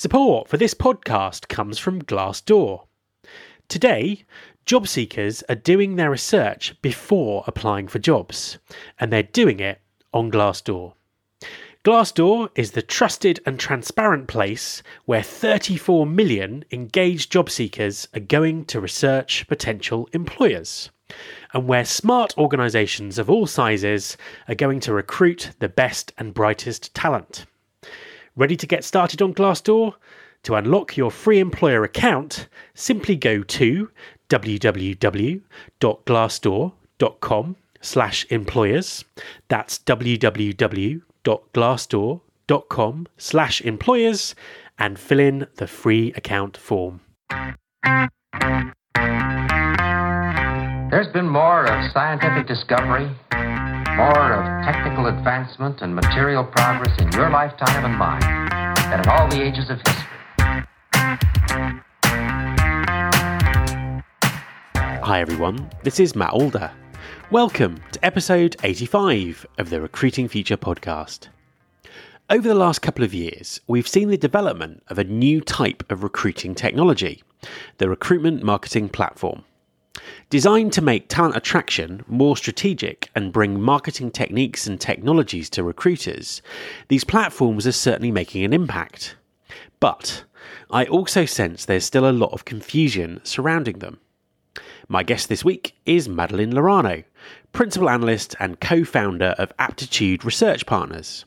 Support for this podcast comes from Glassdoor. Today, job seekers are doing their research before applying for jobs, and they're doing it on Glassdoor. Glassdoor is the trusted and transparent place where 34 million engaged job seekers are going to research potential employers, and where smart organisations of all sizes are going to recruit the best and brightest talent. Ready to get started on Glassdoor? To unlock your free employer account, simply go to www.glassdoor.com slash employers. That's www.glassdoor.com slash employers and fill in the free account form. There's been more of scientific discovery, more of technical advancement and material progress in your lifetime and mine than in all the ages of history. Hi everyone, this is Matt Alder. Welcome to episode 85 of the Recruiting Future podcast. Over the last couple of years, we've seen the development of a new type of recruiting technology, the recruitment marketing platform. Designed to make talent attraction more strategic and bring marketing techniques and technologies to recruiters, these platforms are certainly making an impact. But I also sense there's still a lot of confusion surrounding them. My guest this week is Madeline Laurano, Principal Analyst and co founder of Aptitude Research Partners.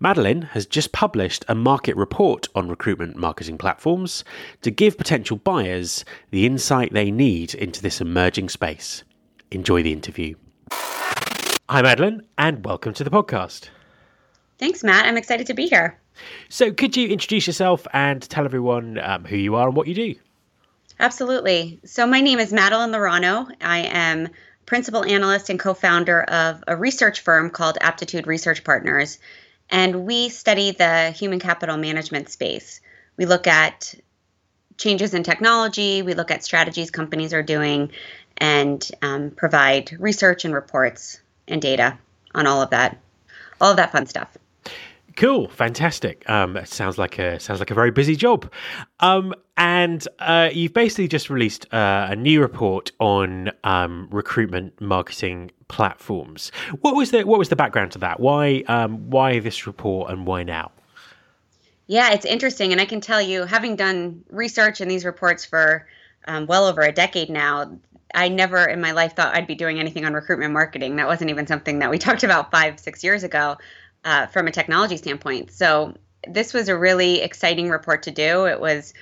Madeline has just published a market report on recruitment marketing platforms to give potential buyers the insight they need into this emerging space. Enjoy the interview. Hi, Madeline, and welcome to the podcast. Thanks, Matt. I'm excited to be here. So, could you introduce yourself and tell everyone um, who you are and what you do? Absolutely. So, my name is Madeline Laurano. I am principal analyst and co founder of a research firm called Aptitude Research Partners. And we study the human capital management space. We look at changes in technology, we look at strategies companies are doing, and um, provide research and reports and data on all of that, all of that fun stuff. Cool, fantastic. Um, it sounds like a sounds like a very busy job. Um, and uh, you've basically just released uh, a new report on um, recruitment marketing platforms. What was the what was the background to that? Why um, why this report and why now? Yeah, it's interesting, and I can tell you, having done research in these reports for um, well over a decade now, I never in my life thought I'd be doing anything on recruitment marketing. That wasn't even something that we talked about five, six years ago uh, from a technology standpoint. So this was a really exciting report to do. It was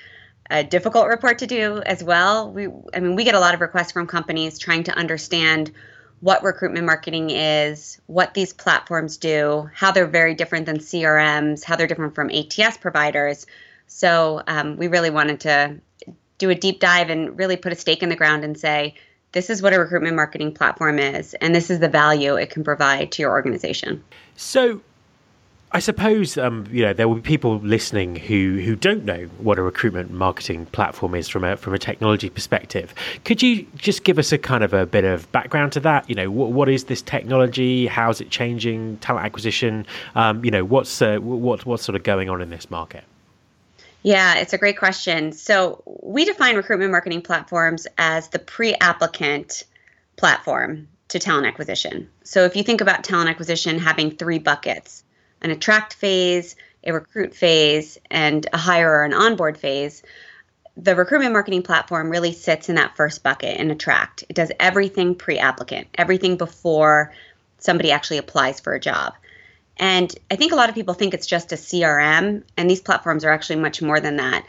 a difficult report to do as well. We, I mean, we get a lot of requests from companies trying to understand what recruitment marketing is, what these platforms do, how they're very different than CRMs, how they're different from ATS providers. So um, we really wanted to do a deep dive and really put a stake in the ground and say, this is what a recruitment marketing platform is, and this is the value it can provide to your organization. So, I suppose um, you know there will be people listening who who don't know what a recruitment marketing platform is from a from a technology perspective. Could you just give us a kind of a bit of background to that? You know, what, what is this technology? How is it changing talent acquisition? Um, you know, what's uh, what what's sort of going on in this market? Yeah, it's a great question. So we define recruitment marketing platforms as the pre-applicant platform to talent acquisition. So if you think about talent acquisition having three buckets an attract phase, a recruit phase, and a hire or an onboard phase, the recruitment marketing platform really sits in that first bucket in attract. It does everything pre applicant, everything before somebody actually applies for a job. And I think a lot of people think it's just a CRM, and these platforms are actually much more than that.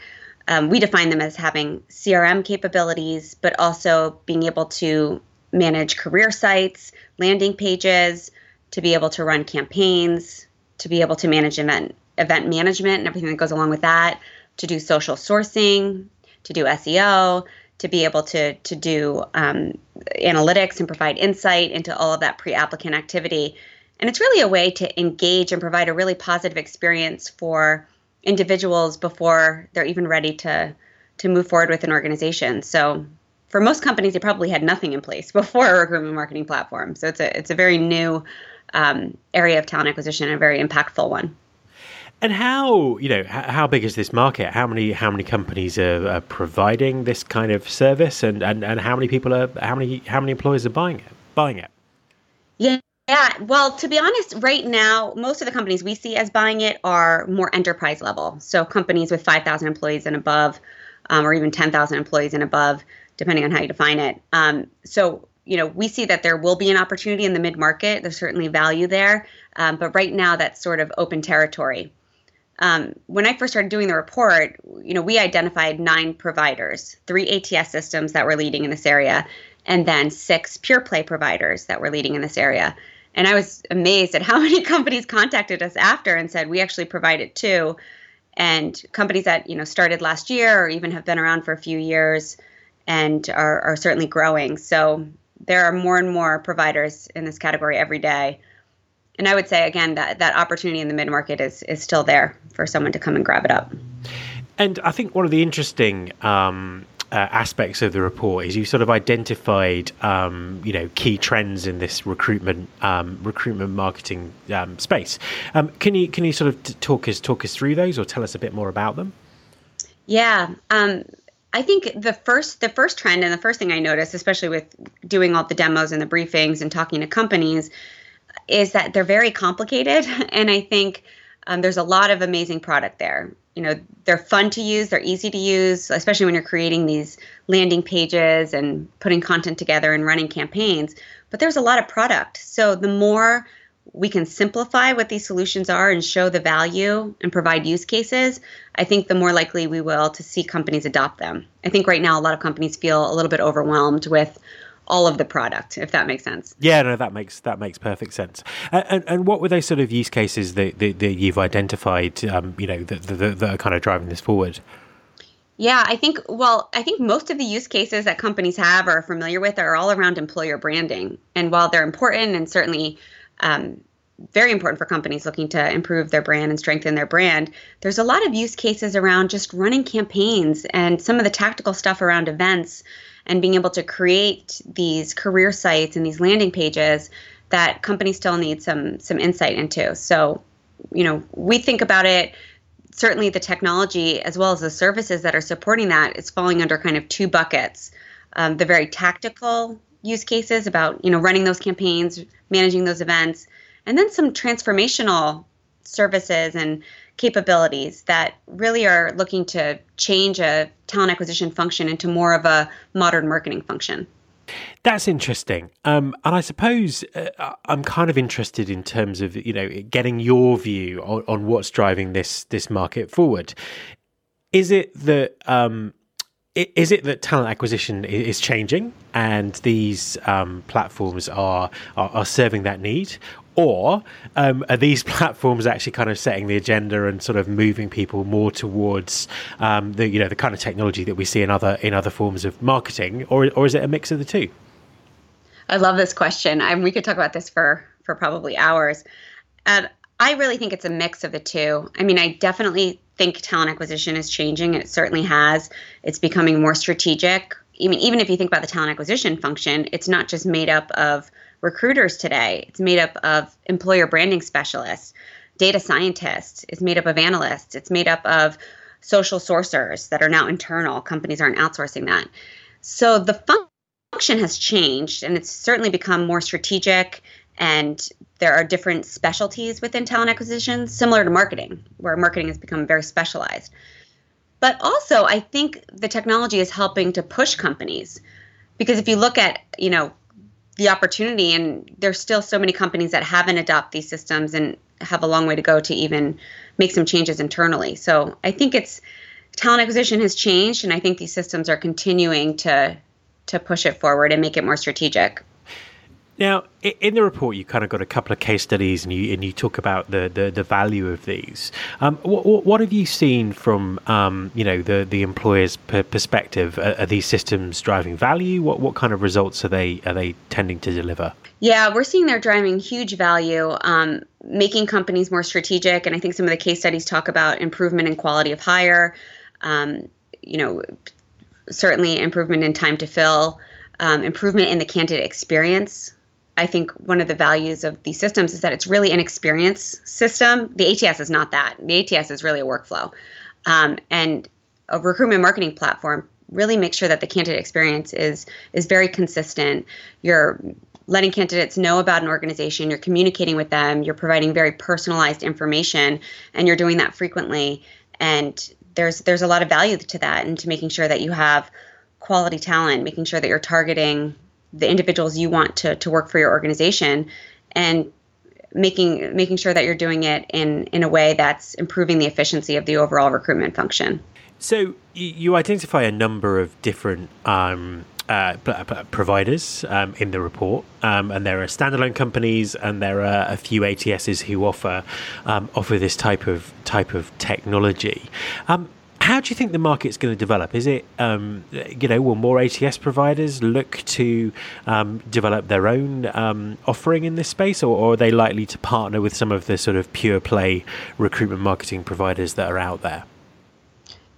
Um, we define them as having CRM capabilities, but also being able to manage career sites, landing pages, to be able to run campaigns, to be able to manage event event management and everything that goes along with that, to do social sourcing, to do SEO, to be able to to do um, analytics and provide insight into all of that pre-applicant activity. And it's really a way to engage and provide a really positive experience for individuals before they're even ready to to move forward with an organization. So for most companies, they probably had nothing in place before a recruitment marketing platform. So it's a it's a very new um, area of talent acquisition, and a very impactful one. And how you know how big is this market? How many how many companies are, are, providing this kind of service, and, and, and how many people are how many how many employers are buying it buying it? Yeah, yeah. Well, to be honest, right now most of the companies we see as buying it are more enterprise level, so companies with five thousand employees and above, um, or even ten thousand employees and above, depending on how you define it. Um, so you know, we see that there will be an opportunity in the mid market. There's certainly value there, um, but right now that's sort of open territory um, when I first started doing the report, you know, we identified nine providers, three ATS systems that were leading in this area, and then six pure play providers that were leading in this area. And I was amazed at how many companies contacted us after and said, we actually provide it too. And companies that, you know, started last year or even have been around for a few years and are, are certainly growing. So there are more and more providers in this category every day and I would say again that that opportunity in the mid market is is still there for someone to come and grab it up. And I think one of the interesting um, uh, aspects of the report is you sort of identified um, you know key trends in this recruitment um, recruitment marketing um, space. Um, can you can you sort of talk us talk us through those or tell us a bit more about them? Yeah. Um, I think the first the first trend and the first thing I noticed, especially with doing all the demos and the briefings and talking to companies, is that they're very complicated. And I think um, there's a lot of amazing product there. You know, they're fun to use, they're easy to use, especially when you're creating these landing pages and putting content together and running campaigns. But there's a lot of product. So the more we can simplify what these solutions are and show the value and provide use cases, I think the more likely we will to see companies adopt them. I think right now a lot of companies feel a little bit overwhelmed with all of the product, if that makes sense. Yeah, no, that makes that makes perfect sense. And, and what were those sort of use cases that, that, that you've identified? Um, you know, that, that, that are kind of driving this forward. Yeah, I think, well, I think most of the use cases that companies have or are familiar with are all around employer branding. And while they're important and certainly um, very important for companies looking to improve their brand and strengthen their brand, there's a lot of use cases around just running campaigns and some of the tactical stuff around events and being able to create these career sites and these landing pages that companies still need some some insight into. So, you know, we think about it certainly the technology as well as the services that are supporting that is falling under kind of two buckets. Um, the very tactical use cases about you know running those campaigns, managing those events, and then some transformational services and capabilities that really are looking to change a talent acquisition function into more of a modern marketing function. That's interesting, um, and I suppose uh, I'm kind of interested in terms of you know getting your view on, on what's driving this this market forward. Is it that um, is it that talent acquisition is changing and these um, platforms are, are, are serving that need, or um, are these platforms actually kind of setting the agenda and sort of moving people more towards um, the you know the kind of technology that we see in other in other forms of marketing, or or is it a mix of the two? I love this question. I we could talk about this for for probably hours. Um, I really think it's a mix of the two. I mean, I definitely think talent acquisition is changing. It certainly has. It's becoming more strategic. I mean, even if you think about the talent acquisition function, it's not just made up of recruiters today. It's made up of employer branding specialists, data scientists, it's made up of analysts, it's made up of social sourcers that are now internal. Companies aren't outsourcing that. So the function has changed and it's certainly become more strategic and there are different specialties within talent acquisition similar to marketing where marketing has become very specialized but also i think the technology is helping to push companies because if you look at you know the opportunity and there's still so many companies that haven't adopted these systems and have a long way to go to even make some changes internally. So i think it's talent acquisition has changed and i think these systems are continuing to to push it forward and make it more strategic now, in the report, you kind of got a couple of case studies, and you and you talk about the the, the value of these. Um, what, what have you seen from um, you know the the employer's perspective? Are, are, these systems driving value? What what kind of results are they are they tending to deliver? Yeah, we're seeing they're driving huge value, um, making companies more strategic, and I think some of the case studies talk about improvement in quality of hire. Um, you know, certainly improvement in time to fill, um, improvement in the candidate experience I think one of the values of these systems is that it's really an experience system. The ATS is not that. The ATS is really a workflow. Um, and a recruitment marketing platform really makes sure that the candidate experience is is very consistent. You're letting candidates know about an organization, you're communicating with them, you're providing very personalized information, and you're doing that frequently. And there's there's a lot of value to that and to making sure that you have quality talent, making sure that you're targeting the individuals you want to, to work for your organization and making making sure that you're doing it in in a way that's improving the efficiency of the overall recruitment function. So you identify a number of different um, uh, providers um, in the report, um, and there are standalone companies, and there are a few ATSs who offer um, offer this type of type of technology. How do you think the market's going to develop? Is it, um, you know, will more ATS providers look to um, develop their own um, offering in this space, or, or, are they likely to partner with some of the sort of pure play recruitment marketing providers that are out there?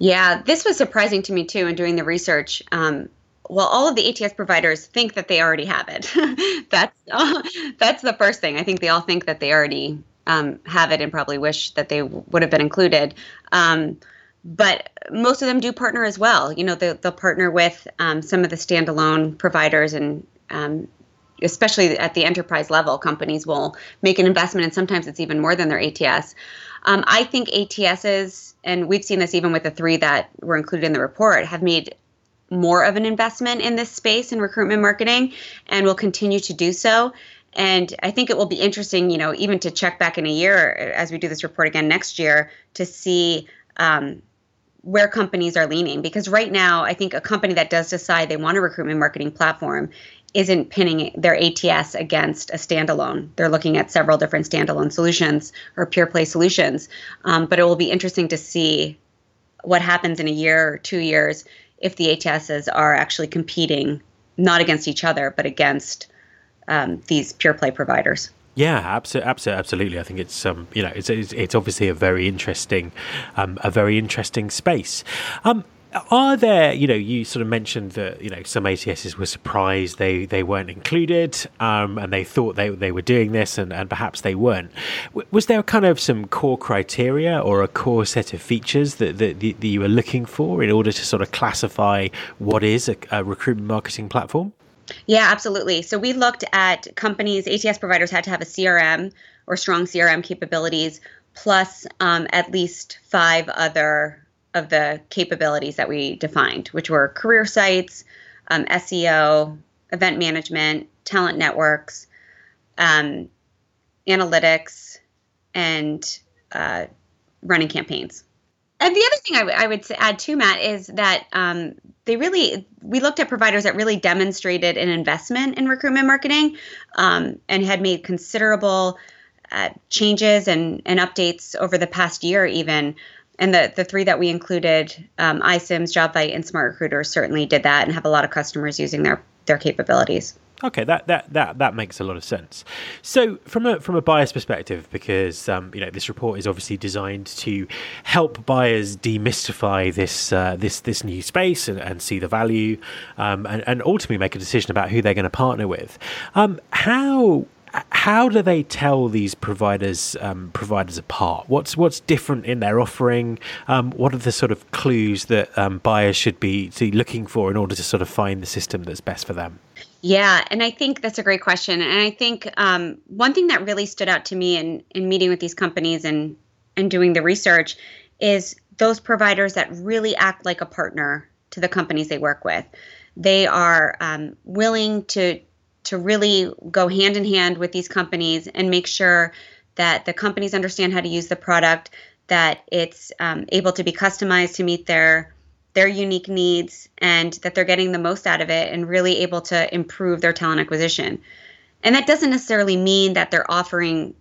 Yeah, this was surprising to me too in doing the research. Um, well, all of the ATS providers think that they already have it. that's uh, that's the first thing. I think they all think that they already um, have it and probably wish that they w- would have been included. Um, but most of them do partner as well. You know, they, will partner with um, some of the standalone providers, and um, especially at the enterprise level, companies will make an investment, and sometimes it's even more than their ATS. Um, I think ATSs, and we've seen this even with the three that were included in the report, have made more of an investment in this space in recruitment marketing, and will continue to do so. And I think it will be interesting, you know, even to check back in a year as we do this report again next year to see um, where companies are leaning because right now i think a company that does decide they want a recruitment marketing platform isn't pinning their ats against a standalone. They're looking at several different standalone solutions or pure play solutions. Um, but it will be interesting to see what happens in a year or two years if the atss are actually competing not against each other but against um, these pure play providers yeah, absolutely, absolutely. I think it's um, you know, it's, it's, it's obviously a very interesting, um, a very interesting space. Um, are there, you know, you sort of mentioned that you know some ATSs were surprised they they weren't included, um, and they thought they they were doing this, and, and perhaps they weren't. was there kind of some core criteria or a core set of features that that, that you were looking for in order to sort of classify what is a, a recruitment marketing platform? Yeah, absolutely. So we looked at companies, ATS providers had to have a CRM or strong CRM capabilities, plus um, at least five other of the capabilities that we defined, which were career sites, um, SEO, event management, talent networks, um, analytics, and uh, running campaigns. And the other thing I, w- I would add to Matt is that um, they really we looked at providers that really demonstrated an investment in recruitment marketing um, and had made considerable uh, changes and, and updates over the past year even. And the, the three that we included um, iCIMS jobvite and smart recruiters certainly did that and have a lot of customers using their their capabilities Okay, that, that that that makes a lot of sense. So, from a from a buyer's perspective, because um, you know this report is obviously designed to help buyers demystify this uh, this this new space and, and see the value, um, and, and ultimately make a decision about who they're going to partner with. Um, how how do they tell these providers um, providers apart? What's what's different in their offering? Um, what are the sort of clues that um, buyers should be looking for in order to sort of find the system that's best for them? Yeah, and I think that's a great question. And I think um, one thing that really stood out to me in in meeting with these companies and and doing the research is those providers that really act like a partner to the companies they work with. They are um, willing to to really go hand in hand with these companies and make sure that the companies understand how to use the product, that it's um, able to be customized to meet their their unique needs and that they're getting the most out of it and really able to improve their talent acquisition. And that doesn't necessarily mean that they're offering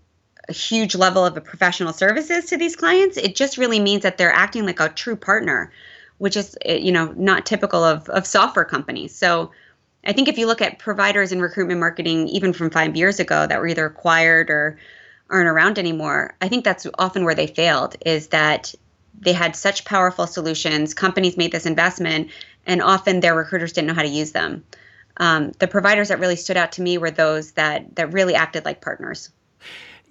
a huge level of professional services to these clients. It just really means that they're acting like a true partner, which is eh, you know not typical of of software companies. So I think if you look at providers in recruitment marketing even from 5 years ago that were either acquired or aren't around anymore, I think that's often where they failed is that they had such powerful solutions. Companies made this investment, and often their recruiters didn't know how to use them. um, the providers that really stood out to me were those that that really acted like partners.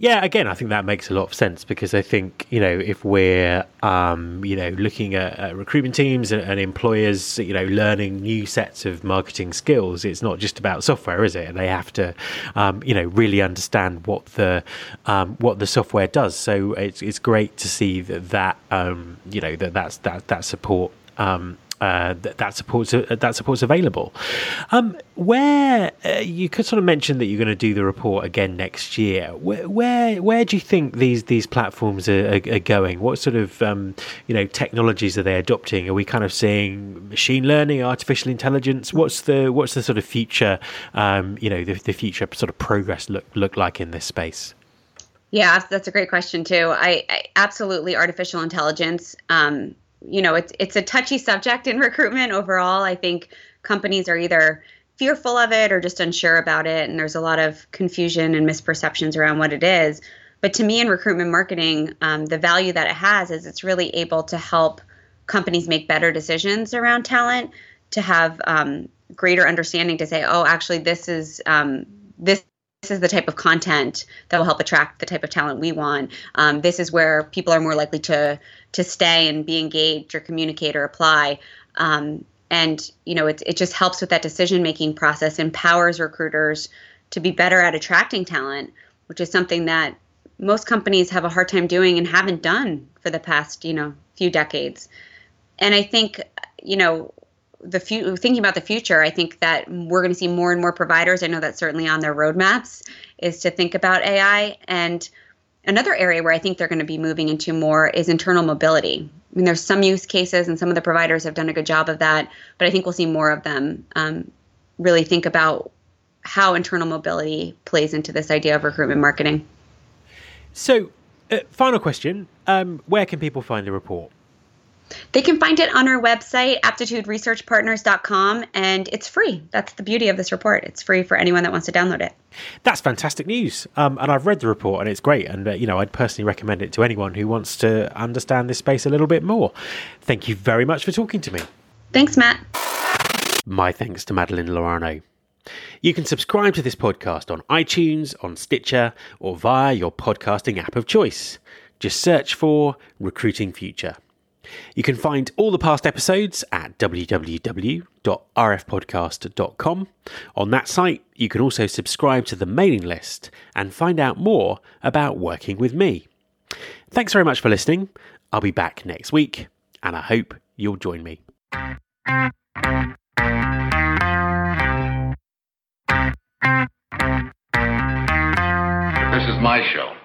Yeah, again, I think that makes a lot of sense because I think you know if we're um, you know looking at, at recruitment teams and, and, employers, you know, learning new sets of marketing skills, it's not just about software, is it? And they have to um, you know really understand what the um, what the software does. So it's it's great to see that that um, you know that that's that that support um, uh, that, support's uh, that support's available. Um, where uh, you could sort of mention that you're going to do the report again next year. Where where, where do you think these these platforms are, are, are going? What sort of um, you know technologies are they adopting? Are we kind of seeing machine learning, artificial intelligence? What's the what's the sort of future um, you know the, the future sort of progress look look like in this space? Yeah, that's a great question too. I, I absolutely artificial intelligence. Um, you know, it's it's a touchy subject in recruitment overall. I think companies are either fearful of it or just unsure about it, and there's a lot of confusion and misperceptions around what it is. But to me, in recruitment marketing, um, the value that it has is it's really able to help companies make better decisions around talent, to have um, greater understanding to say, oh, actually, this is um, this this is the type of content that will help attract the type of talent we want. Um, this is where people are more likely to to stay and be engaged or communicate or apply. Um, and you know, it it just helps with that decision making process, empowers recruiters to be better at attracting talent, which is something that most companies have a hard time doing and haven't done for the past you know few decades. And I think you know the few, thinking about the future, I think that we're going to see more and more providers. I know that's certainly on their roadmaps is to think about AI. And another area where I think they're going to be moving into more is internal mobility. I mean, there's some use cases, and some of the providers have done a good job of that. But I think we'll see more of them um, really think about how internal mobility plays into this idea of recruitment marketing. So, uh, final question: um, Where can people find the report? They can find it on our website, aptituderesearchpartners.com, and it's free. That's the beauty of this report. It's free for anyone that wants to download it. That's fantastic news. Um, and I've read the report, and it's great. And, uh, you know, I'd personally recommend it to anyone who wants to understand this space a little bit more. Thank you very much for talking to me. Thanks, Matt. My thanks to Madeline Laurano. You can subscribe to this podcast on iTunes, on Stitcher, or via your podcasting app of choice. Just search for Recruiting Future. You can find all the past episodes at www.rfpodcast.com. On that site, you can also subscribe to the mailing list and find out more about working with me. Thanks very much for listening. I'll be back next week, and I hope you'll join me. This is my show.